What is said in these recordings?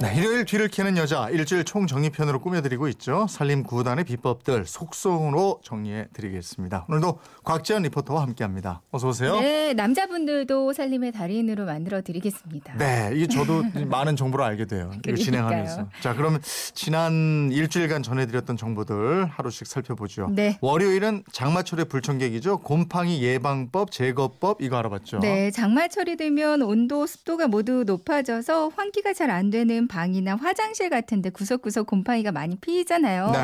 네, 일요일 뒤를 캐는 여자 일주일 총정리편으로 꾸며드리고 있죠. 살림 구단의 비법들 속성으로 정리해드리겠습니다. 오늘도 곽지연 리포터와 함께합니다. 어서 오세요. 네, 남자분들도 살림의 달인으로 만들어 드리겠습니다. 네, 이게 저도 많은 정보를 알게 돼요. 이거. 진행하면서. 자, 그러면 지난 일주일간 전해드렸던 정보들 하루씩 살펴보죠. 네. 월요일은 장마철의 불청객이죠. 곰팡이 예방법, 제거법 이거 알아봤죠. 네, 장마철이 되면 온도, 습도가 모두 높아져서 환기가 잘 안 되는 방이나 화장실 같은데 구석구석 곰팡이가 많이 피잖아요. 네.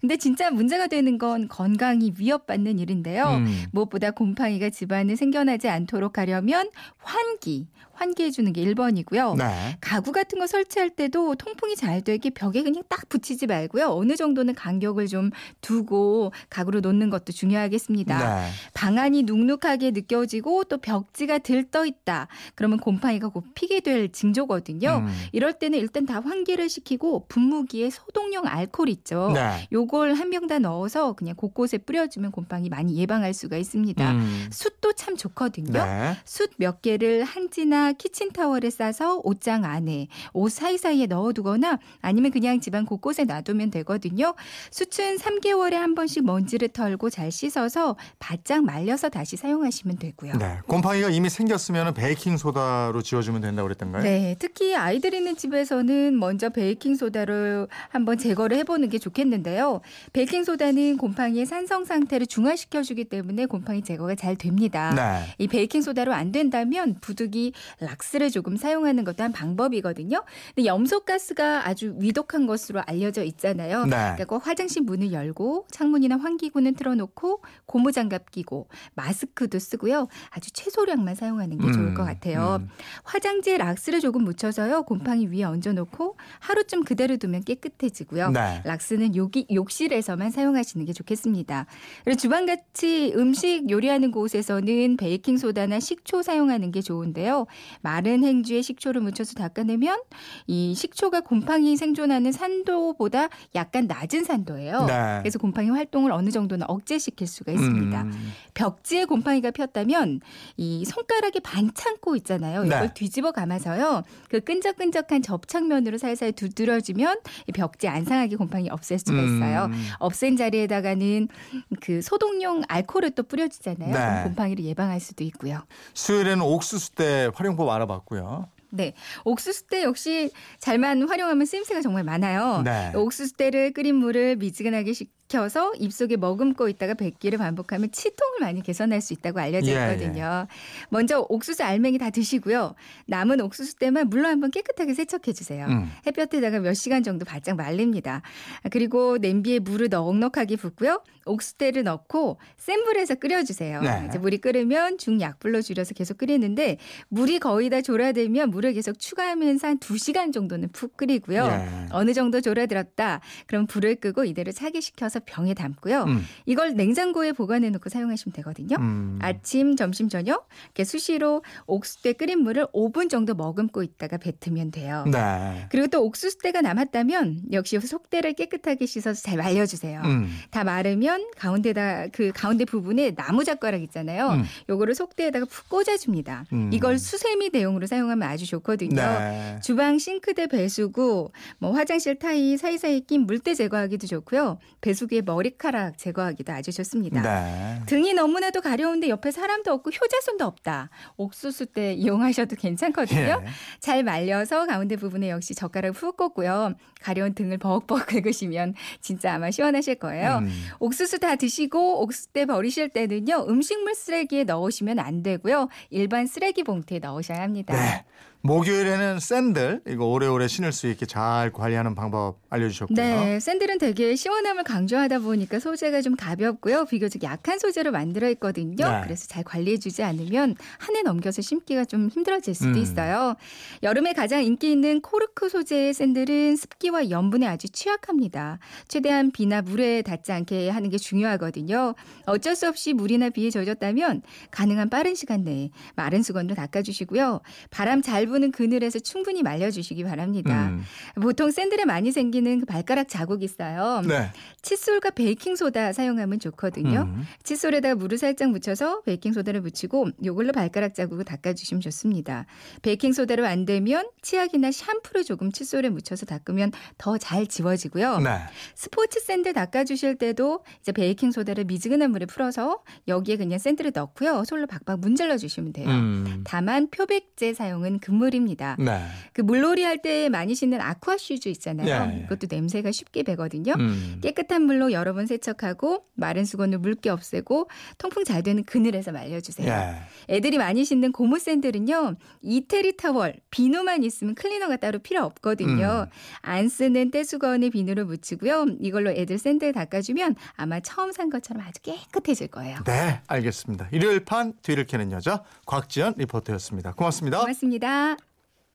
근데 진짜 문제가 되는 건 건강이 위협받는 일인데요. 음. 무엇보다 곰팡이가 집안에 생겨나지 않도록 하려면 환기, 환기해 주는 게 1번이고요. 네. 가구 같은 거 설치할 때도 통풍이 잘 되게 벽에 그냥 딱 붙이지 말고요. 어느 정도는 간격을 좀 두고 가구로 놓는 것도 중요하겠습니다. 네. 방안이 눅눅하게 느껴지고 또 벽지가 들떠 있다. 그러면 곰팡이가 곧 피게 될 징조거든요. 음. 이럴 때는 일단 다 환기를 시키고 분무기에 소독용 알코올 있죠. 네. 요걸 한 병 다 넣어서 그냥 곳곳에 뿌려주면 곰팡이 많이 예방할 수가 있습니다. 음. 숯도 참 좋거든요. 네. 숯몇 개를 한지나 키친타월에 싸서 옷장 안에 옷 사이사이에 넣어두거나 아니면 그냥 집안 곳곳에 놔두면 되거든요. 숯은 3개월에 한 번씩 먼지를 털고 잘 씻어서 바짝 말려서 다시 사용하시면 되고요. 네. 곰팡이가 이미 생겼으면 베이킹 소다로 지워주면 된다고 그랬던가요? 네, 특히 아이들 있는 집에서는 먼저 베이킹 소다를 한번 제거를 해보는 게 좋겠는데요. 베이킹 소다는 곰팡이의 산성 상태를 중화시켜주기 때문에 곰팡이 제거가 잘 됩니다. 네. 이 베이킹 소다로 안 된다면 부득이 락스를 조금 사용하는 것도 한 방법이거든요. 근데 염소 가스가 아주 위독한 것으로 알려져 있잖아요. 네. 그러니까 꼭 화장실 문을 열고 창문이나 환기구는 틀어놓고 고무장갑 끼고 마스크도 쓰고요. 아주 최소량만 사용하는 게 좋을 음, 것 같아요. 음. 화장지에 락스를 조금 묻혀서요. 곰팡이 위에 얹어놓고 하루쯤 그대로 두면 깨끗해지고요. 네. 락스는 요기, 욕실에서만 사용하시는 게 좋겠습니다. 그리고 주방같이 음식 요리하는 곳에서는 베이킹 소다나 식초 사용하는 게 좋은데요. 마른 행주에 식초를 묻혀서 닦아내면 이 식초가 곰팡이 생존하는 산도보다 약간 낮은 산도예요. 네. 그래서 곰팡이 활동을 어느 정도는 억제시킬 수가 있습니다. 음. 벽지에 곰팡이가 폈다면 이 손가락에 반창고 있잖아요. 이걸 네. 뒤집어 감아서요. 그 끈적끈적한 접착면으로 살살 두드려주면 이 벽지 안 상하게 곰팡이 없앨 수가 있어요. 음. 없앤 자리에다가는 그 소독용 알코올을 또 뿌려주잖아요. 네. 곰팡이를 예방할 수도 있고요. 수요일에는 옥수수 때 활용 법 알아봤고요. 네. 옥수수 때 역시 잘만 활용하면 쓰임새가 정말 많아요. 네. 옥수수 때를 끓인 물을 미지근하게 식 혀서 입속에 머금고 있다가 뱉기를 반복하면 치통을 많이 개선할 수 있다고 알려져 예, 있거든요. 먼저 옥수수 알맹이 다 드시고요. 남은 옥수수 때만 물로 한번 깨끗하게 세척해 주세요. 음. 햇볕에다가 몇 시간 정도 바짝 말립니다. 그리고 냄비에 물을 넉넉하게 붓고요. 옥수수를 넣고 센 불에서 끓여주세요. 네. 이제 물이 끓으면 중약불로 줄여서 계속 끓이는데 물이 거의 다 졸아들면 물을 계속 추가하면서 한 2시간 정도는 푹 끓이고요. 예. 어느 정도 졸아들었다. 그럼 불을 끄고 이대로 차게 식혀서 병에 담고요. 음. 이걸 냉장고에 보관해 놓고 사용하시면 되거든요. 음. 아침, 점심, 저녁 이렇게 수시로 옥수수때 끓인 물을 5분 정도 머금고 있다가 뱉으면 돼요. 네. 그리고 또 옥수수때가 남았다면 역시 속대를 깨끗하게 씻어서 잘 말려주세요. 음. 다 마르면 가운데다 그 가운데 부분에 나무 젓가락 있잖아요. 음. 요거를 속대에다가 푹 꽂아줍니다. 음. 이걸 수세미 대용으로 사용하면 아주 좋거든요. 네. 주방 싱크대 배수구, 뭐 화장실 타이 사이사이 낀 물때 제거하기도 좋고요. 배수구 에 머리카락 제거하기도 아주 좋습니다. 네. 등이 너무나도 가려운데 옆에 사람도 없고 효자손도 없다. 옥수수 때 이용하셔도 괜찮거든요. 예. 잘 말려서 가운데 부분에 역시 젓가락을 푹 꽂고요. 가려운 등을 버벅버벅 긁으시면 진짜 아마 시원하실 거예요. 음. 옥수수 다 드시고 옥수수 때 버리실 때는요. 음식물 쓰레기에 넣으시면 안 되고요. 일반 쓰레기 봉투에 넣으셔야 합니다. 네. 목요일에는 샌들 이거 오래오래 신을 수 있게 잘 관리하는 방법 알려주셨고요. 네, 샌들은 되게 시원함을 강조하다 보니까 소재가 좀 가볍고요. 비교적 약한 소재로 만들어 있거든요. 네. 그래서 잘 관리해주지 않으면 한 해 넘겨서 심기가 좀 힘들어질 수도 음. 있어요. 여름에 가장 인기 있는 코르크 소재의 샌들은 습기와 염분에 아주 취약합니다. 최대한 비나 물에 닿지 않게 하는 게 중요하거든요. 어쩔 수 없이 물이나 비에 젖었다면 가능한 빠른 시간 내에 마른 수건으로 닦아주시고요. 바람 잘 부는 그늘에서 충분히 말려주시기 바랍니다. 음. 보통 샌들에 많이 생기는 그 발가락 자국이 있어요. 네. 칫솔과 베이킹 소다 사용하면 좋거든요. 음. 칫솔에다가 물을 살짝 묻혀서 베이킹 소다를 묻히고 요걸로 발가락 자국을 닦아주시면 좋습니다. 베이킹 소다로 안 되면 치약이나 샴푸를 조금 칫솔에 묻혀서 닦으면 더 잘 지워지고요. 네. 스포츠 샌들 닦아주실 때도 이제 베이킹 소다를 미지근한 물에 풀어서 여기에 그냥 샌들을 넣고요. 솔로 박박 문질러 주시면 돼요. 음. 다만 표백제 사용은 금물입니다. 네. 그 물놀이 할 때 많이 신는 아쿠아 슈즈 있잖아요. 네. 이것도 냄새가 쉽게 배거든요. 음. 깨끗한 물로 여러 번 세척하고 마른 수건으로 물기 없애고 통풍 잘 되는 그늘에서 말려주세요. 예. 애들이 많이 신는 고무 샌들은요 이태리 타월 비누만 있으면 클리너가 따로 필요 없거든요. 음. 안 쓰는 떼수건에 비누를 묻히고요. 이걸로 애들 샌들 닦아주면 아마 처음 산 것처럼 아주 깨끗해질 거예요. 네, 알겠습니다. 일요일 판 뒤를 캐는 여자 곽지연 리포터였습니다. 고맙습니다. 고맙습니다.